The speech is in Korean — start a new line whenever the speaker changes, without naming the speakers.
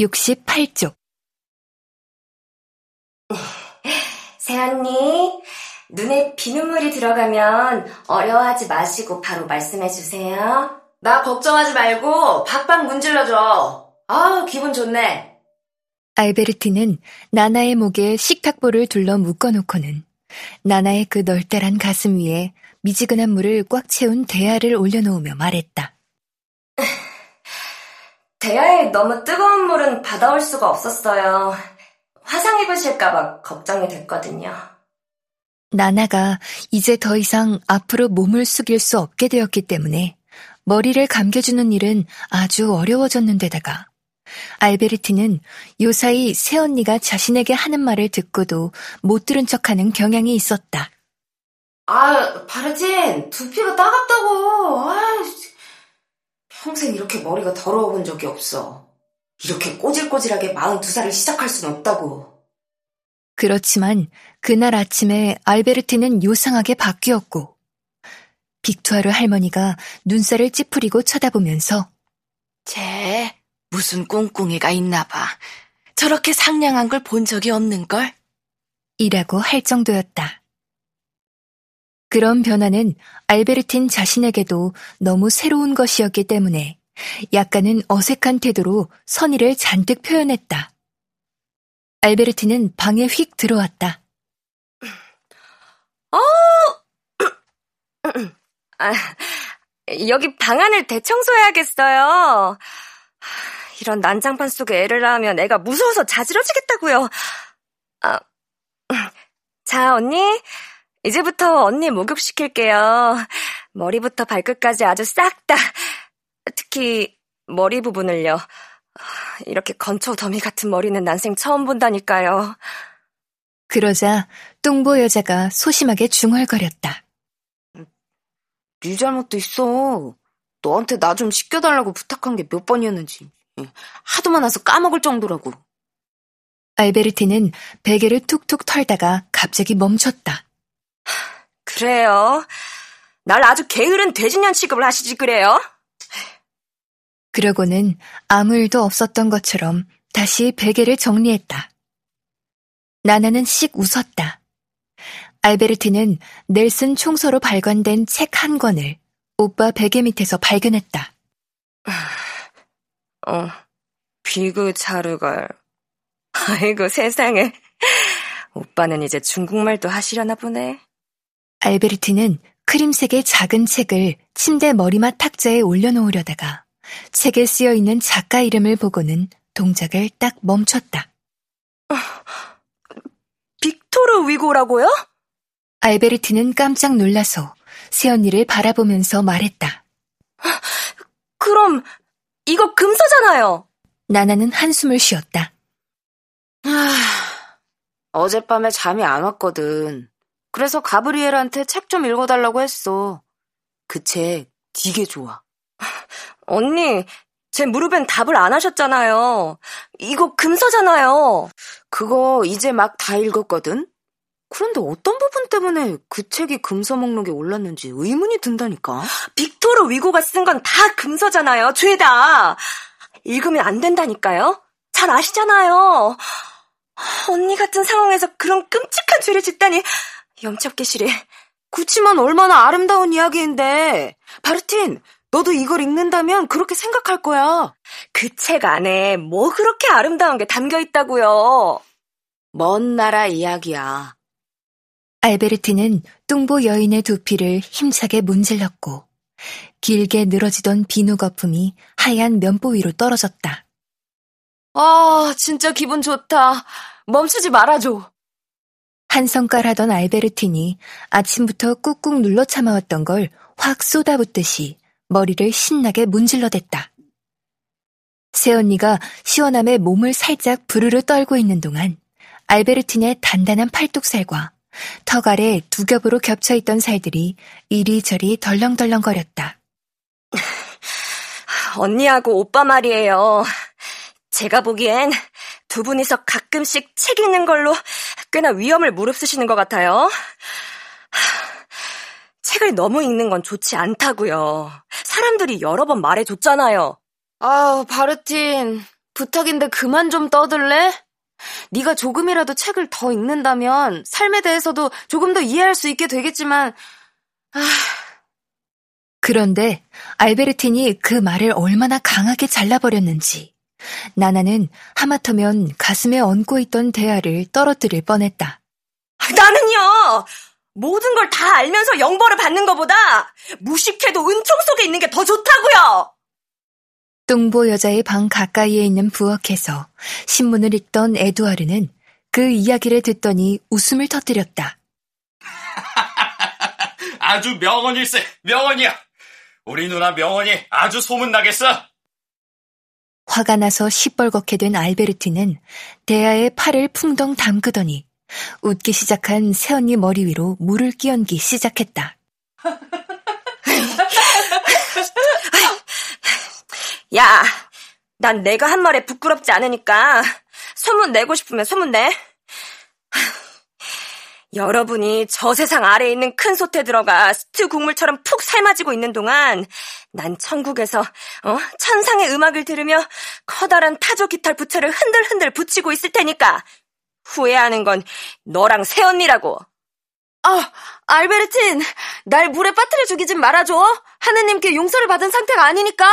68쪽
새언니, 눈에 비눗물이 들어가면 어려워하지 마시고 바로 말씀해 주세요. 나 걱정하지 말고 박박 문질러줘. 아우, 기분 좋네.
알베르티는 나나의 목에 식탁볼을 둘러 묶어놓고는 나나의 그 널따란 가슴 위에 미지근한 물을 꽉 채운 대야를 올려놓으며 말했다.
대야에 너무 뜨거운 물은 받아올 수가 없었어요. 화상 입으실까봐 걱정이 됐거든요.
나나가 이제 더 이상 앞으로 몸을 숙일 수 없게 되었기 때문에 머리를 감겨주는 일은 아주 어려워졌는데다가 알베르티는 요사이 새언니가 자신에게 하는 말을 듣고도 못 들은 척하는 경향이 있었다.
아, 바르진 두피가 따갑다고. 아, 평생 이렇게 머리가 더러워 본 적이 없어. 이렇게 꼬질꼬질하게 42살을 시작할 순 없다고.
그렇지만 그날 아침에 알베르티는 요상하게 바뀌었고 빅투아르 할머니가 눈살을 찌푸리고 쳐다보면서
쟤 무슨 꿍꿍이가 있나 봐. 저렇게 상냥한 걸 본 적이 없는걸?
이라고 할 정도였다. 그런 변화는 알베르틴 자신에게도 너무 새로운 것이었기 때문에 약간은 어색한 태도로 선의를 잔뜩 표현했다. 알베르틴은 방에 휙 들어왔다.
어! 아, 여기 방 안을 대청소해야겠어요. 이런 난장판 속에 애를 낳으면 애가 무서워서 자지러지겠다고요. 아, 자, 언니. 이제부터 언니 목욕시킬게요. 머리부터 발끝까지 아주 싹 다. 특히 머리 부분을요. 이렇게 건초 더미 같은 머리는 난생 처음 본다니까요.
그러자 똥보 여자가 소심하게 중얼거렸다.
네 잘못도 있어. 너한테 나좀 시켜달라고 부탁한 게 몇 번이었는지. 하도 많아서 까먹을 정도라고.
알베르티는 베개를 툭툭 털다가 갑자기 멈췄다.
그래요. 날 아주 게으른 돼지년 취급을 하시지 그래요?
그러고는 아무 일도 없었던 것처럼 다시 베개를 정리했다. 나나는 씩 웃었다. 알베르티는 넬슨 총서로 발간된 책 한 권을 오빠 베개 밑에서 발견했다.
어, 비그 차르갈. 아이고 세상에. 오빠는 이제 중국말도 하시려나 보네.
알베르티는 크림색의 작은 책을 침대 머리맡 탁자에 올려놓으려다가 책에 쓰여 있는 작가 이름을 보고는 동작을 딱 멈췄다.
빅토르 위고라고요?
알베르티는 깜짝 놀라서 새언니를 바라보면서 말했다.
그럼 이거 금서잖아요.
나나는 한숨을 쉬었다.
아, 어젯밤에 잠이 안 왔거든. 그래서 가브리엘한테 책 좀 읽어달라고 했어. 그 책 되게 좋아.
언니, 제 무릎엔 답을 안 하셨잖아요. 이거 금서잖아요.
그거 이제 막 다 읽었거든? 그런데 어떤 부분 때문에 그 책이 금서 목록에 올랐는지 의문이 든다니까.
빅토르 위고가 쓴 건 다 금서잖아요. 죄다. 읽으면 안 된다니까요. 잘 아시잖아요. 언니 같은 상황에서 그런 끔찍한 죄를 짓다니 싫해.
그치만 얼마나 아름다운 이야기인데. 바르틴, 너도 이걸 읽는다면 그렇게 생각할 거야.
그 책 안에 뭐 그렇게 아름다운 게 담겨 있다고요.
먼 나라 이야기야.
알베르티는 뚱보 여인의 두피를 힘차게 문질렀고 길게 늘어지던 비누 거품이 하얀 면보 위로 떨어졌다.
아, 진짜 기분 좋다. 멈추지 말아줘.
한성깔하던 알베르틴이 아침부터 꾹꾹 눌러 참아왔던 걸 확 쏟아붓듯이 머리를 신나게 문질러댔다. 새언니가 시원함에 몸을 살짝 부르르 떨고 있는 동안 알베르틴의 단단한 팔뚝살과 턱 아래 두 겹으로 겹쳐있던 살들이 이리저리 덜렁덜렁거렸다.
언니하고 오빠 말이에요. 제가 보기엔 두 분이서 가끔씩 책 읽는 걸로 꽤나 위험을 무릅쓰시는 것 같아요. 책을 너무 읽는 건 좋지 않다고요. 사람들이 여러 번 말해줬잖아요.
아우, 바르틴. 부탁인데 그만 좀 떠들래? 네가 조금이라도 책을 더 읽는다면 삶에 대해서도 조금 더 이해할 수 있게 되겠지만 아...
그런데 알베르틴이 그 말을 얼마나 강하게 잘라버렸는지 나나는 하마터면 가슴에 얹고 있던 대화를 떨어뜨릴 뻔했다.
나는요! 모든 걸 다 알면서 영벌을 받는 것보다 무식해도 은총 속에 있는 게 더 좋다고요!
뚱보 여자의 방 가까이에 있는 부엌에서 신문을 읽던 에두아르는 그 이야기를 듣더니 웃음을 터뜨렸다.
아주 명언일세, 명언이야. 우리 누나 명언이 아주 소문나겠어.
화가 나서 시뻘겋게 된 알베르티는 대야의 팔을 풍덩 담그더니 웃기 시작한 새언니 머리 위로 물을 끼얹기 시작했다.
야, 난 내가 한 말에 부끄럽지 않으니까 소문 내고 싶으면 소문 내. 여러분이 저 세상 아래에 있는 큰 솥에 들어가 스튜 국물처럼 푹 삶아지고 있는 동안 난 천국에서 어? 천상의 음악을 들으며 커다란 타조 기타를 부채를 흔들흔들 붙이고 있을 테니까 후회하는 건 너랑 새언니라고.
아, 알베르틴, 날 물에 빠뜨려 죽이진 말아줘. 하느님께 용서를 받은 상태가 아니니까.